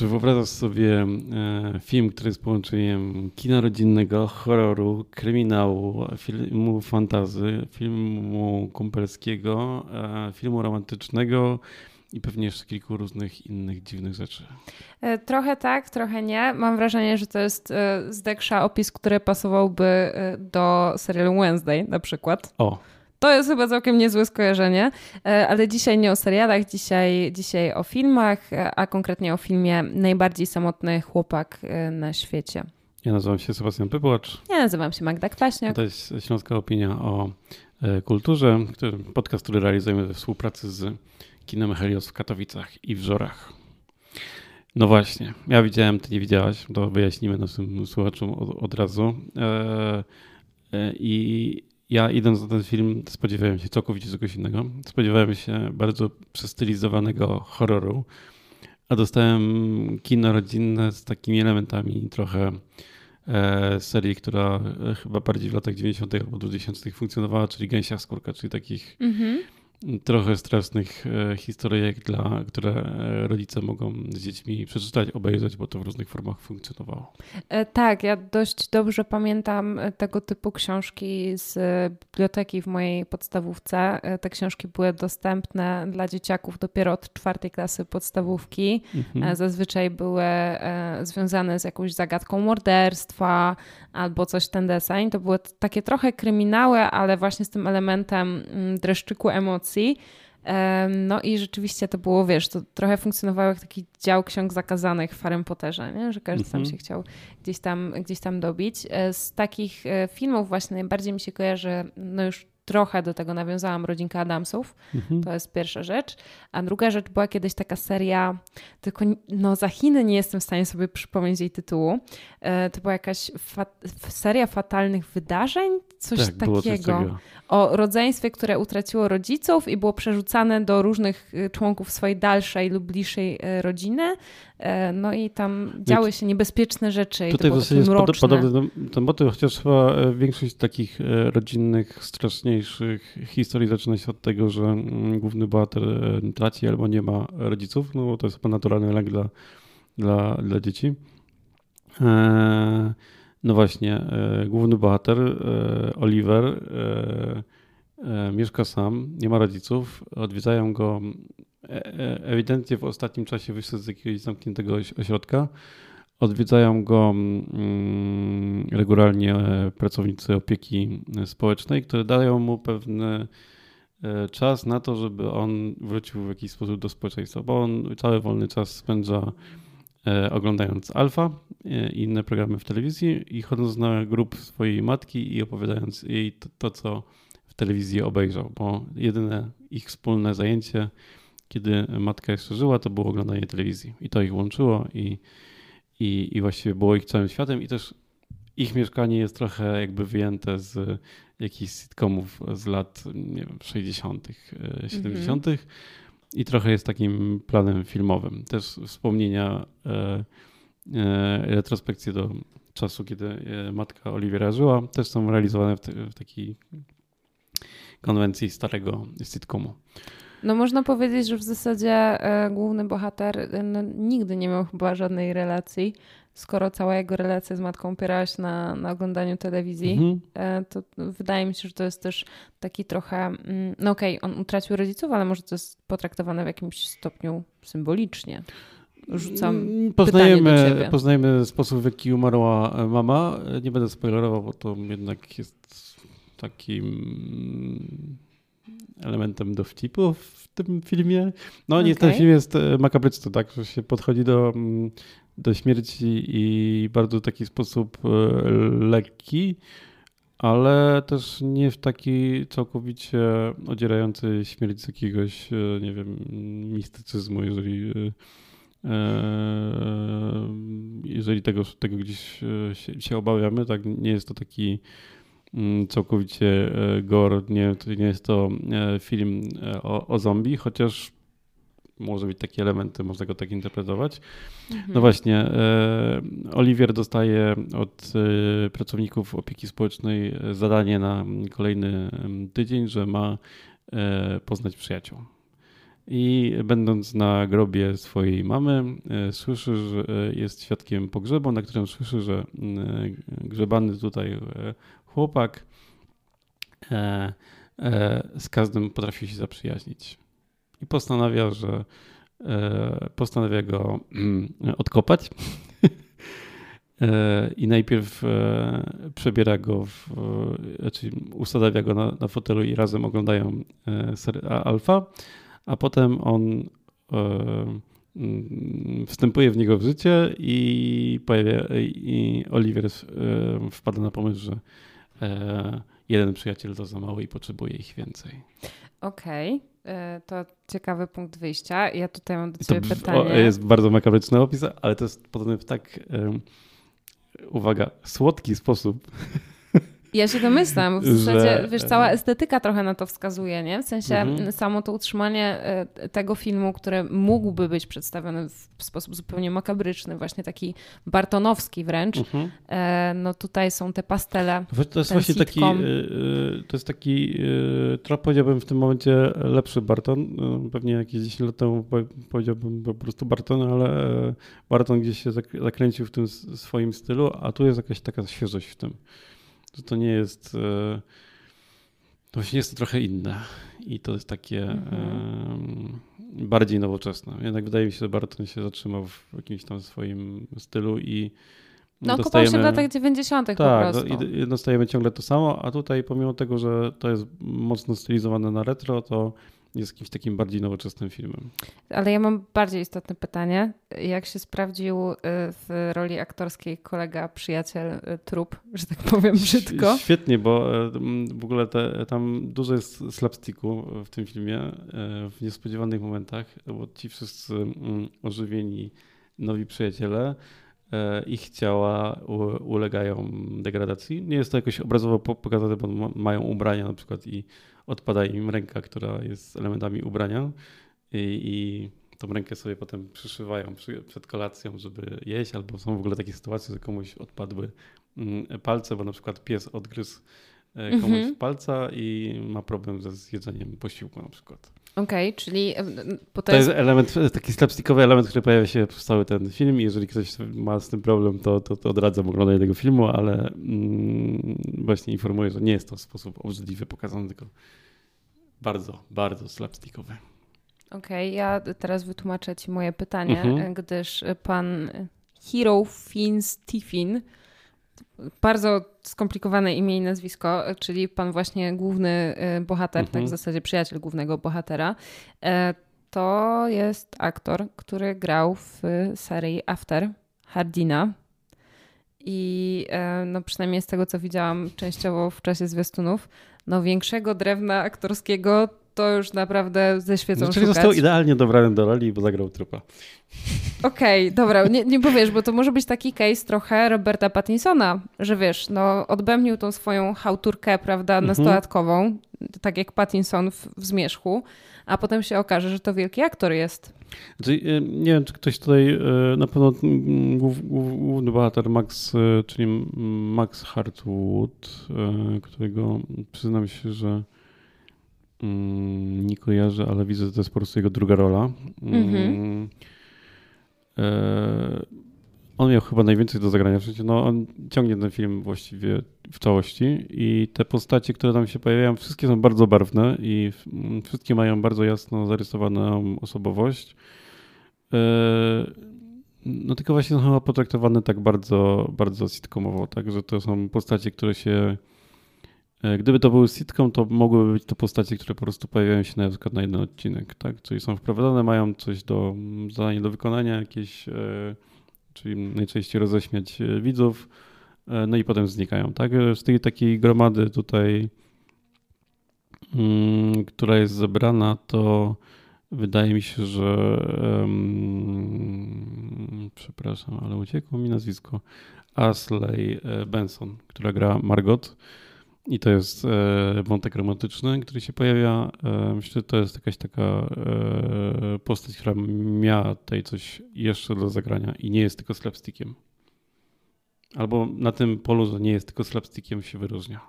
Czy wyobrażasz sobie e, film, który jest połączeniem kina rodzinnego, horroru, kryminału, filmu fantazy, filmu kumpelskiego, e, filmu romantycznego i pewnie jeszcze kilku różnych innych dziwnych rzeczy? E, trochę tak, trochę nie. Mam wrażenie, że to jest z Deksza opis, który pasowałby do serialu Wednesday na przykład. O. To jest chyba całkiem niezłe skojarzenie, e, ale dzisiaj nie o serialach, dzisiaj, dzisiaj o filmach, e, a konkretnie o filmie Najbardziej samotny chłopak e, na świecie. Ja nazywam się Sebastian Pypłacz. Ja nazywam się Magda Kwaśniak. To jest Śląska Opinia o kulturze, który, podcast, który realizujemy we współpracy z Kinem Helios w Katowicach i w Żorach. No właśnie, ja widziałem, ty nie widziałaś, to wyjaśnimy naszym słuchaczom od, od razu. I ja idąc na ten film spodziewałem się całkowicie czegoś innego. Spodziewałem się bardzo przestylizowanego horroru, a dostałem kino rodzinne z takimi elementami trochę e, serii, która chyba bardziej w latach 90. albo 2000 funkcjonowała, czyli Gęsia Skórka, czyli takich mm -hmm trochę strasznych e, historyjek, dla, które e, rodzice mogą z dziećmi przeczytać, obejrzeć, bo to w różnych formach funkcjonowało. E, tak, ja dość dobrze pamiętam tego typu książki z biblioteki w mojej podstawówce. Te książki były dostępne dla dzieciaków dopiero od czwartej klasy podstawówki. Mhm. Zazwyczaj były związane z jakąś zagadką morderstwa albo coś ten deseń. To były takie trochę kryminały, ale właśnie z tym elementem mm, dreszczyku emocji No i rzeczywiście to było, wiesz, to trochę funkcjonowało jak taki dział ksiąg zakazanych w Harry Potterze, nie? że każdy sam mhm. się chciał gdzieś tam, gdzieś tam dobić. E, z takich e, filmów właśnie najbardziej mi się kojarzy, no już trochę do tego nawiązałam Rodzinka Adamsów. Mhm. To jest pierwsza rzecz. A druga rzecz była kiedyś taka seria, tylko no za Chiny nie jestem w stanie sobie przypomnieć jej tytułu. E, to była jakaś fa seria fatalnych wydarzeń, coś tak, takiego. O rodzeństwie, które utraciło rodziców i było przerzucane do różnych y, członków swojej dalszej lub bliższej y, rodziny. E, no i tam działy się niebezpieczne rzeczy. Tutaj w zasadzie jest podobny ten motyw, chociaż chyba e, większość takich e, rodzinnych, straszniejszych historii zaczyna się od tego, że mm, główny bohater traci albo nie ma rodziców, no bo to jest chyba naturalny lęk dla, dla, dla dzieci. No właśnie, główny bohater, Oliver, mieszka sam, nie ma rodziców, odwiedzają go E, e, ewidentnie w ostatnim czasie wyszedł z jakiegoś zamkniętego ośrodka. Odwiedzają go mm, regularnie e, pracownicy opieki społecznej, które dają mu pewny czas na to, żeby on wrócił w jakiś sposób do społeczeństwa, bo on cały wolny czas spędza oglądając Alfa i inne programy w telewizji i chodząc na grup swojej matki i opowiadając jej to, to co w telewizji obejrzał, bo jedyne ich wspólne zajęcie kiedy matka jeszcze żyła, to było oglądanie telewizji i to ich łączyło i, i, i właściwie było ich całym światem i też ich mieszkanie jest trochę jakby wyjęte z jakichś sitcomów z lat nie wiem, 60., 70. Mm -hmm. i trochę jest takim planem filmowym. Też wspomnienia, e, e, retrospekcje do czasu, kiedy e, matka Oliwiera żyła, też są realizowane w, te, w takiej konwencji starego sitcomu. No można powiedzieć, że w zasadzie e, główny bohater e, no, nigdy nie miał chyba żadnej relacji. Skoro cała jego relacja z matką opierała się na, na oglądaniu telewizji, mhm. e, to wydaje mi się, że to jest też taki trochę. Mm, no okej, okay, on utracił rodziców, ale może to jest potraktowane w jakimś stopniu symbolicznie. Rzucam mm, poznajemy, poznajemy sposób, w jaki umarła mama. Nie będę spoilerował, bo to jednak jest takim elementem dowcipu w tym filmie. No okay. nie, ten film jest e, makabryczny, tak, że się podchodzi do, mm, do śmierci i bardzo taki sposób e, lekki, ale też nie w taki całkowicie odzierający śmierć z jakiegoś, e, nie wiem, mistycyzmu, jeżeli jeżeli tego, tego gdzieś się, się obawiamy, tak nie jest to taki całkowicie e, gore. Nie, to nie jest to e, film e, o, o zombie, chociaż może być takie elementy, można go tak interpretować. Mhm. No właśnie, Oliwier dostaje od pracowników opieki społecznej zadanie na kolejny tydzień, że ma poznać przyjaciół. i będąc na grobie swojej mamy, słyszy, że jest świadkiem pogrzebu, na którym słyszy, że grzebany tutaj chłopak z każdym potrafi się zaprzyjaźnić. I postanawia, że postanawia go mm, odkopać E, i najpierw e, przebiera go, w, znaczy usadawia go na, na fotelu i razem oglądają e, Alfa, a potem on mm, wstępuje w niego w życie i, pojawia, i Oliver wpada na pomysł, że jeden przyjaciel to za mało i potrzebuje ich więcej. Okej, okay. to ciekawy punkt wyjścia. Ja tutaj mam do ciebie to pytanie. jest bardzo makabryczny opis, ale to jest podobny w tak uwaga, słodki sposób ja się domyślam. W zasadzie, że... wiesz, cała estetyka trochę na to wskazuje, nie? W sensie mhm. samo to utrzymanie e, tego filmu, który mógłby być przedstawiony w sposób zupełnie makabryczny, właśnie taki bartonowski wręcz. Mhm. E, no tutaj są te pastele. To jest właśnie taki, e, to jest taki, trochę powiedziałbym w tym momencie lepszy Barton. Pewnie jakieś 10 lat temu powiedziałbym po prostu Barton, ale Barton gdzieś się zakręcił w tym swoim stylu, a tu jest jakaś taka świeżość w tym że to nie jest. E, to właśnie jest to trochę inne i to jest takie mhm. bardziej nowoczesne. Jednak wydaje mi się, że Barton się zatrzymał w jakimś tam swoim stylu i no, dostajemy... się w latach 90. Tak, po prostu. i dostajemy ciągle to samo, a tutaj pomimo tego, że to jest mocno stylizowane na retro, to jest jakimś takim bardziej nowoczesnym filmem. Ale ja mam bardziej istotne pytanie. Jak się sprawdził y, w roli aktorskiej kolega, przyjaciel, y, trup, że tak powiem brzydko? Świetnie, bo y, w ogóle te, tam dużo jest slapsticku w tym filmie, w niespodziewanych momentach, bo ci wszyscy mm, ożywieni nowi przyjaciele ich ciała ulegają degradacji. Nie jest to jakoś obrazowo pokazane, bo mają ubrania na przykład i odpada im ręka, która jest elementami ubrania i, i tą rękę sobie potem przyszywają przy, przed kolacją, żeby jeść, albo są w ogóle takie sytuacje, że komuś odpadły mm, palce, bo na przykład pies odgryzł e, komuś mhm. palca i ma problem ze zjedzeniem posiłku na przykład. Okej, okay, czyli... To, to jest... jest... element, taki slapstickowy element, który pojawia się przez cały ten film jeżeli ktoś ma z tym problem, to, to, to odradzam oglądanie tego filmu, ale mm, właśnie informuję, że nie jest to w sposób obrzydliwy pokazany, tylko bardzo, bardzo slapstickowy. Okej, okay, ja teraz wytłumaczę Ci moje pytanie, mhm. gdyż pan Hero Fins Tiffin, bardzo skomplikowane imię i nazwisko, czyli pan właśnie główny y, bohater, mhm. tak w mhm. zasadzie przyjaciel głównego bohatera, e, to jest aktor, który grał w serii After Hardina. I e, no przynajmniej z tego, co widziałam częściowo w czasie zwiastunów, no większego drewna aktorskiego to już naprawdę ze świecą no, Czyli szukać. został idealnie dobrany do roli, bo zagrał trupa. Okej, okay, dobra, nie, nie powiesz, bo to może być taki case trochę Roberta Pattinsona, że wiesz, no odbębnił tą swoją hałturkę, prawda, mhm. nastolatkową, tak jak Pattinson w, w Zmierzchu, a potem się okaże, że to wielki aktor jest. Znaczy, e, nie wiem, czy ktoś tutaj, e, na pewno główny bohater Max, e, czyli Max Hartwood, którego przyznam się, że mm, nie kojarzę, ale widzę, że to jest po prostu jego druga rola. Mhm. On miał chyba najwięcej do zagrania w życiu. No, on ciągnie ten film właściwie w całości i te postacie, które tam się pojawiają, wszystkie są bardzo barwne i wszystkie mają bardzo jasno zarysowaną osobowość. E, no tylko właśnie są chyba potraktowane tak bardzo, bardzo sitcomowo, tak, że to są postacie, które się e, Gdyby to był sitcom, to mogłyby być to postacie, które po prostu pojawiają się na przykład na jeden odcinek, tak? Czyli są wprowadzone, mają coś do zadanie do wykonania, jakieś e, czyli najczęściej roześmiać e, widzów, e, no i potem znikają. Tak? Z tej takiej gromady tutaj, mm, która jest zebrana, to wydaje mi się, że przepraszam, ale uciekło mi nazwisko. Asley e, Benson, która gra Margot. I to jest e, wątek romantyczny, który się pojawia. E, myślę, że to jest jakaś taka e, postać, która miała tutaj coś jeszcze do zagrania i nie jest tylko slapstickiem. Albo na tym polu, że nie jest tylko slapstickiem, się wyróżnia.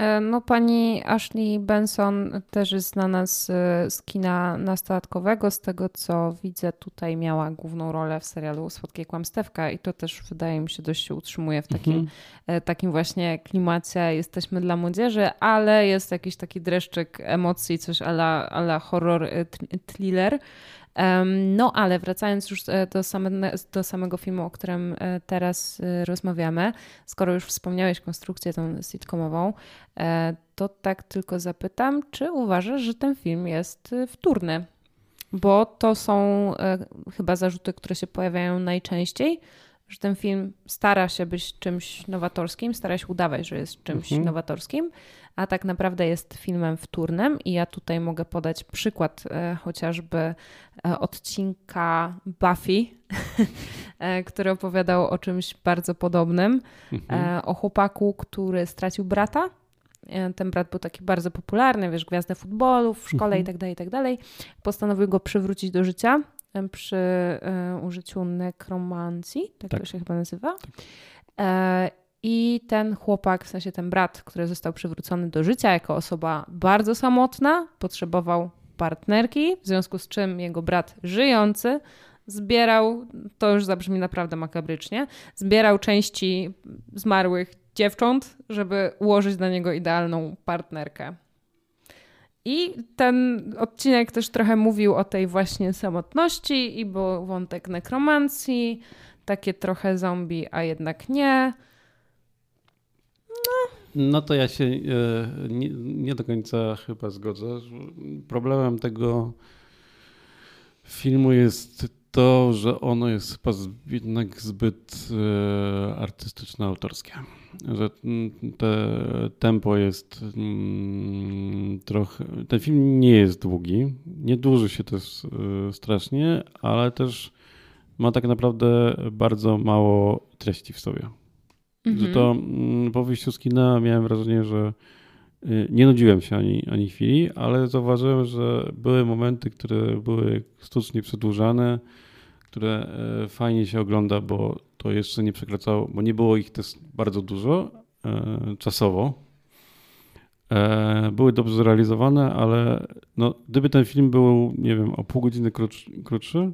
E, no pani Ashley Benson też jest znana z, z kina nastolatkowego. Z tego co widzę, tutaj miała główną rolę w serialu Słodkie Kłamstewka i to też wydaje mi się dość się utrzymuje w takim, mhm. E, takim właśnie klimacie. Jesteśmy dla młodzieży, ale jest jakiś taki dreszczyk emocji, coś ala, ala horror e, thriller. No ale wracając już e, do, same, do samego filmu, o którym e, teraz e, rozmawiamy, skoro już wspomniałeś konstrukcję tą sitcomową, to tak tylko zapytam, czy uważasz, że ten film jest wtórny? Bo to są chyba zarzuty, które się pojawiają najczęściej, że ten film stara się być czymś nowatorskim, stara się udawać, że jest czymś mhm. nowatorskim, a tak naprawdę jest filmem wtórnym. I ja tutaj mogę podać przykład e, chociażby e, odcinka Buffy, e, który opowiadał o czymś bardzo podobnym, mhm. o chłopaku, który stracił brata. Ten brat był taki bardzo popularny, wiesz, gwiazdę futbolu w szkole mhm. i tak dalej, i tak dalej. Postanowił go przywrócić do życia przy użyciu nekromancji, tak, tak, to się chyba nazywa. Tak. I ten chłopak, w sensie ten brat, który został przywrócony do życia jako osoba bardzo samotna, potrzebował partnerki, w związku z czym jego brat żyjący zbierał, to już zabrzmi naprawdę makabrycznie, zbierał części zmarłych dziewcząt, żeby ułożyć dla niego idealną partnerkę. I ten odcinek też trochę mówił o tej właśnie samotności i był wątek nekromancji, takie trochę zombie, a jednak nie. No, to ja się e, nie, nie do końca chyba zgodzę. Problemem tego filmu jest to, że ono jest chyba jednak zbyt e, artystyczno-autorskie że te tempo jest mm, trochę. Ten film nie jest długi, nie dłuży się też y, strasznie, ale też ma tak naprawdę bardzo mało treści w sobie. Mhm. Że to mm, po wyjściu z kina miałem wrażenie, że y, nie nudziłem się ani, ani chwili, ale zauważyłem, że były momenty, które były sztucznie przedłużane, które e, fajnie się ogląda, bo to jeszcze nie przekraczało, bo nie było ich też bardzo dużo e, czasowo. E, były dobrze zrealizowane, ale no, gdyby ten film był, nie wiem, o pół godziny krótszy, krótszy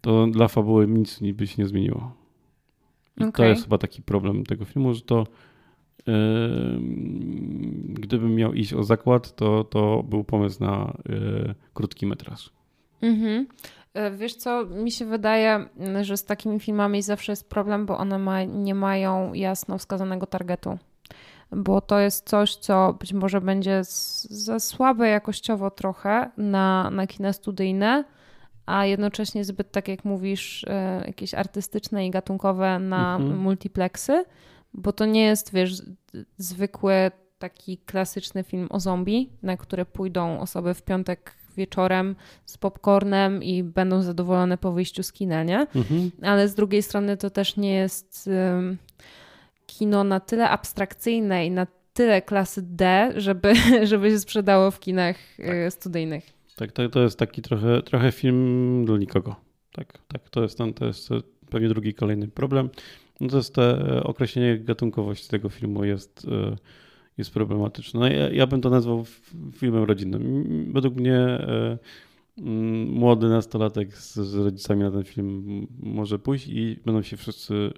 to dla fabuły nic by się nie zmieniło. I okay. to jest chyba taki problem tego filmu, że to yy, gdybym miał iść o zakład, to, to był pomysł na yy, krótki metraż. Mhm. E, wiesz co, mi się wydaje, że z takimi filmami zawsze jest problem, bo one ma, nie mają jasno wskazanego targetu. Bo to jest coś, co być może będzie za słabe jakościowo trochę na, na kina studyjne, a jednocześnie zbyt, tak jak mówisz, e, jakieś artystyczne i gatunkowe na mhm. multiplexy, bo to nie jest, wiesz, zwykły taki klasyczny film o zombie, na które pójdą osoby w piątek wieczorem z popcornem i będą zadowolone po wyjściu z kina, nie? Mhm. Ale z drugiej strony to też nie jest um, kino na tyle abstrakcyjne i na tyle klasy D, żeby, żeby się sprzedało w kinach tak. Y, studyjnych. Tak, to, to jest taki trochę, trochę film dla nikogo. Tak, tak, to jest, ten, to jest pewnie drugi kolejny problem. No to jest te określenie gatunkowości tego filmu jest e, jest problematyczne. No ja, ja bym to nazwał filmem rodzinnym. Według mnie e, młody nastolatek z, z rodzicami na ten film może pójść i będą się wszyscy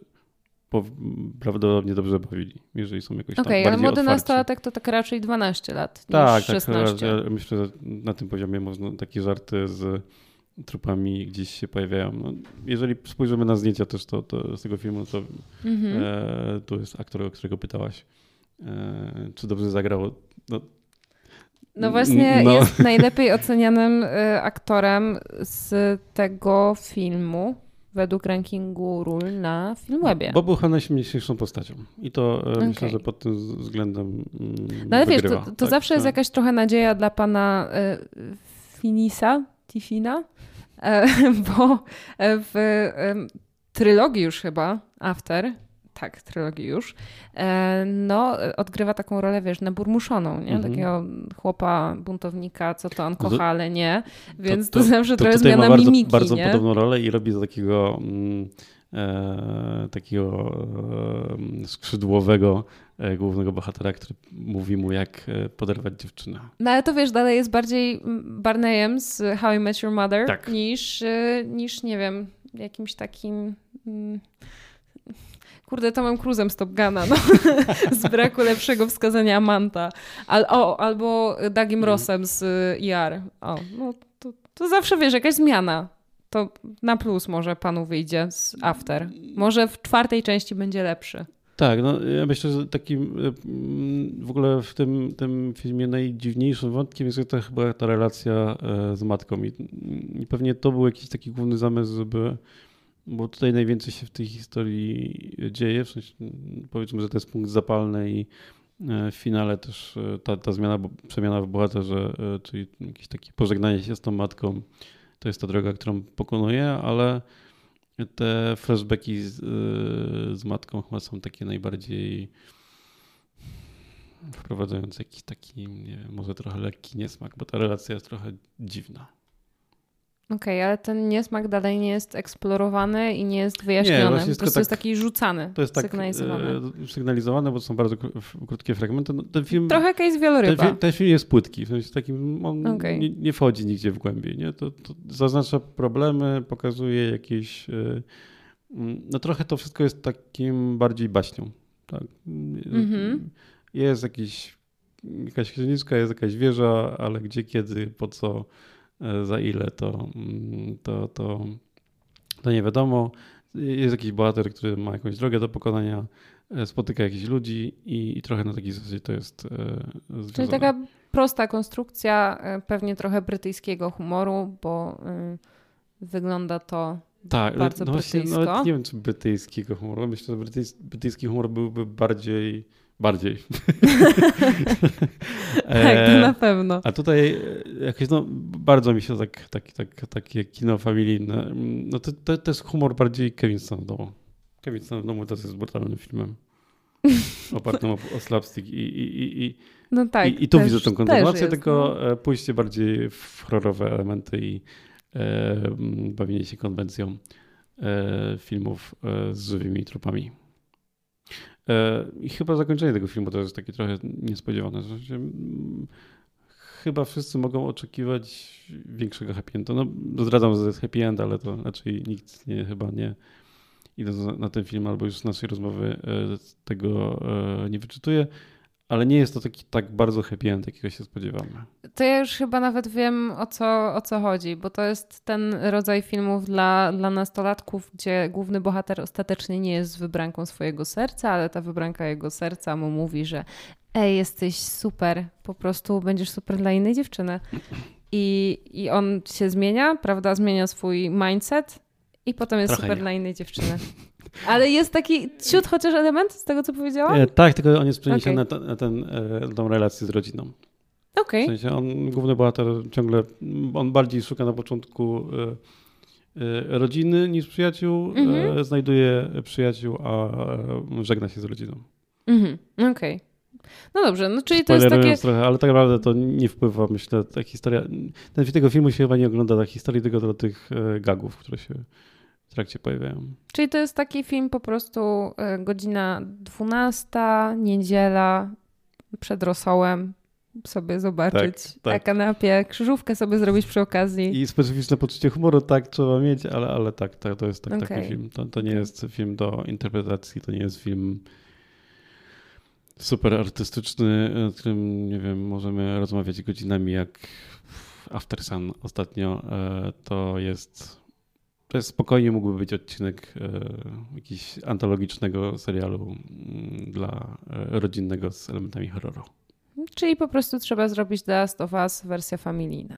prawdopodobnie dobrze bawili, jeżeli są jakoś okay, tak bardziej ale młody nastolatek to tak raczej 12 lat tak, niż 16. Tak, ja myślę, że na tym poziomie można takie żarty z trupami gdzieś się pojawiają. No, jeżeli spojrzymy na zdjęcia też to, to z tego filmu, to -hmm. e, tu jest aktor, o którego pytałaś. E, czy dobrze zagrał. No, no właśnie no. jest najlepiej ocenianym e, aktorem z tego filmu według rankingu ról na Filmwebie. Bo był chyba najśmieszniejszą postacią. I to okay. E, myślę, że pod tym względem mm, No ale wygrywa. wiesz, to, to tak, zawsze jest jakaś trochę nadzieja dla pana Finisa, Tifina, bo w trylogii już chyba, After, tak, trylogii już, e, no odgrywa taką rolę, wiesz, naburmuszoną, nie? Mhm. Takiego chłopa, buntownika, co to on no kocha, ale nie. Więc to, to, to zawsze to trochę zmiana ma bardzo, mimiki, bardzo nie? podobną rolę i robi za takiego mm, e, takiego e, skrzydłowego e, głównego bohatera, który mówi mu, jak e, poderwać dziewczynę. No ale to wiesz, dalej jest bardziej Barneyem z How I Met Your Mother Tak. niż, e, niż, nie wiem, jakimś takim... mm, Kurde, Tomem Cruzem z Top Guna, no. z braku lepszego wskazania Manta. Al, o, albo Dagim Rossem z IR. O, no to, to zawsze, wiesz, jakaś zmiana. To na plus może panu wyjdzie z After. Może w czwartej części będzie lepszy. Tak, no ja myślę, że takim e, mm, w ogóle w tym, tym filmie najdziwniejszym wątkiem jest to chyba ta relacja e, z matką i, i pewnie to był jakiś taki główny zamysł, żeby bo tutaj najwięcej się w tej historii dzieje, w sensie, powiedzmy, że to jest punkt zapalny i e, w finale też e, ta, ta zmiana, przemiana w bohaterze, e, czyli jakieś takie pożegnanie się z tą matką, to jest ta droga, którą pokonuje, ale te flashbacki z, z matką chyba są takie najbardziej wprowadzające jakiś taki, nie wiem, może trochę lekki niesmak, bo ta relacja jest trochę dziwna. Okej, ale ten niesmak dalej nie jest eksplorowany i nie jest wyjaśniony. właśnie po jest prostu tylko jest tak- taki rzucany, To jest tak sygnalizowany. e, sygnalizowane, bo to są bardzo krótkie fragmenty. No, ten film, Trochę case ten, wieloryba. film, ten film jest płytki, w sensie takim, on Okej. nie, nie wchodzi nigdzie w głębiej. Nie? To, to zaznacza problemy, pokazuje jakieś... e, mm, No trochę to wszystko jest takim bardziej baśnią. Tak? Mhm. Jest jakiś, jakaś księżniczka, jest jakaś wieża, ale gdzie, kiedy, po co, za ile, to, mm, to, to, to nie wiadomo. Jest jakiś bohater, który ma jakąś drogę do pokonania, e, spotyka jakichś ludzi i, i trochę na takiej zasadzie to jest e, związane. Czyli taka prosta konstrukcja, e, pewnie trochę brytyjskiego humoru, bo y, wygląda to tak, bardzo no właśnie, brytyjsko. Nawet nie wiem, czy brytyjskiego humoru. Myślę, że brytyjs- brytyjski humor byłby bardziej... Bardziej. tak, to E, na pewno. A tutaj e, jakoś no, bardzo mi się tak, tak, tak, takie kino familijne. mm, No to, to, to jest humor bardziej Kevin Stan w domu. Kevin Stan w domu to jest brutalnym filmem. Opartym o, o slapstick i, i, i, i, No tak. i, i tu też- widzę tą kontynuację, tylko no. e, pójście bardziej w horrorowe elementy i bawienie się konwencją e, filmów e, z żywymi trupami. E, I chyba zakończenie tego filmu to jest takie trochę niespodziewane. Mm, chyba wszyscy mogą oczekiwać większego happy endu. No, zdradzam, że to jest happy end, ale to raczej nikt nie, chyba nie idąc na, ten film albo już z naszej rozmowy e, tego e, nie wyczytuje. Ale nie jest to taki tak bardzo happy end, jakiego się spodziewamy. To ja już chyba nawet wiem o co, o co chodzi, bo to jest ten rodzaj filmów dla, dla nastolatków, gdzie główny bohater ostatecznie nie jest wybranką swojego serca, ale ta wybranka jego serca mu mówi, że ej, jesteś super, po prostu będziesz super dla innej dziewczyny. I, I on się zmienia, prawda, zmienia swój mindset i potem jest Trochę super nie. dla innej dziewczyny. Ale jest taki ciut chociaż element z tego, co powiedziałam? E, tak, tylko on jest przeniesiony Okej. na, ten- na ten, e, tą relację z rodziną. Okej. W sensie on, główny bohater ciągle, on bardziej szuka na początku e, e, rodziny niż przyjaciół, Mhm. e, znajduje przyjaciół, a e, żegna się z rodziną. Mhm. Okej. No dobrze, no czyli to jest takie... Trochę, ale tak naprawdę to nie wpływa, myślę, ta historia, ten, tego filmu się chyba nie ogląda dla historii, tylko dla tych gagów, które się w trakcie pojawiają. Czyli to jest taki film po prostu y, godzina 12, niedziela, przed rosołem sobie zobaczyć Tak, na tak. kanapie, krzyżówkę sobie zrobić przy okazji. I specyficzne poczucie humoru tak trzeba mieć, ale, ale tak, tak, to jest tak, Okej. taki film. To, to nie jest film do interpretacji, to nie jest film super artystyczny, o którym, nie wiem, możemy rozmawiać godzinami jak After Sun ostatnio. E, To jest, to jest spokojnie mógłby być odcinek e, jakiegoś antologicznego serialu mm, dla e, rodzinnego z elementami horroru. Czyli po prostu trzeba zrobić The Last of Us wersja familijna.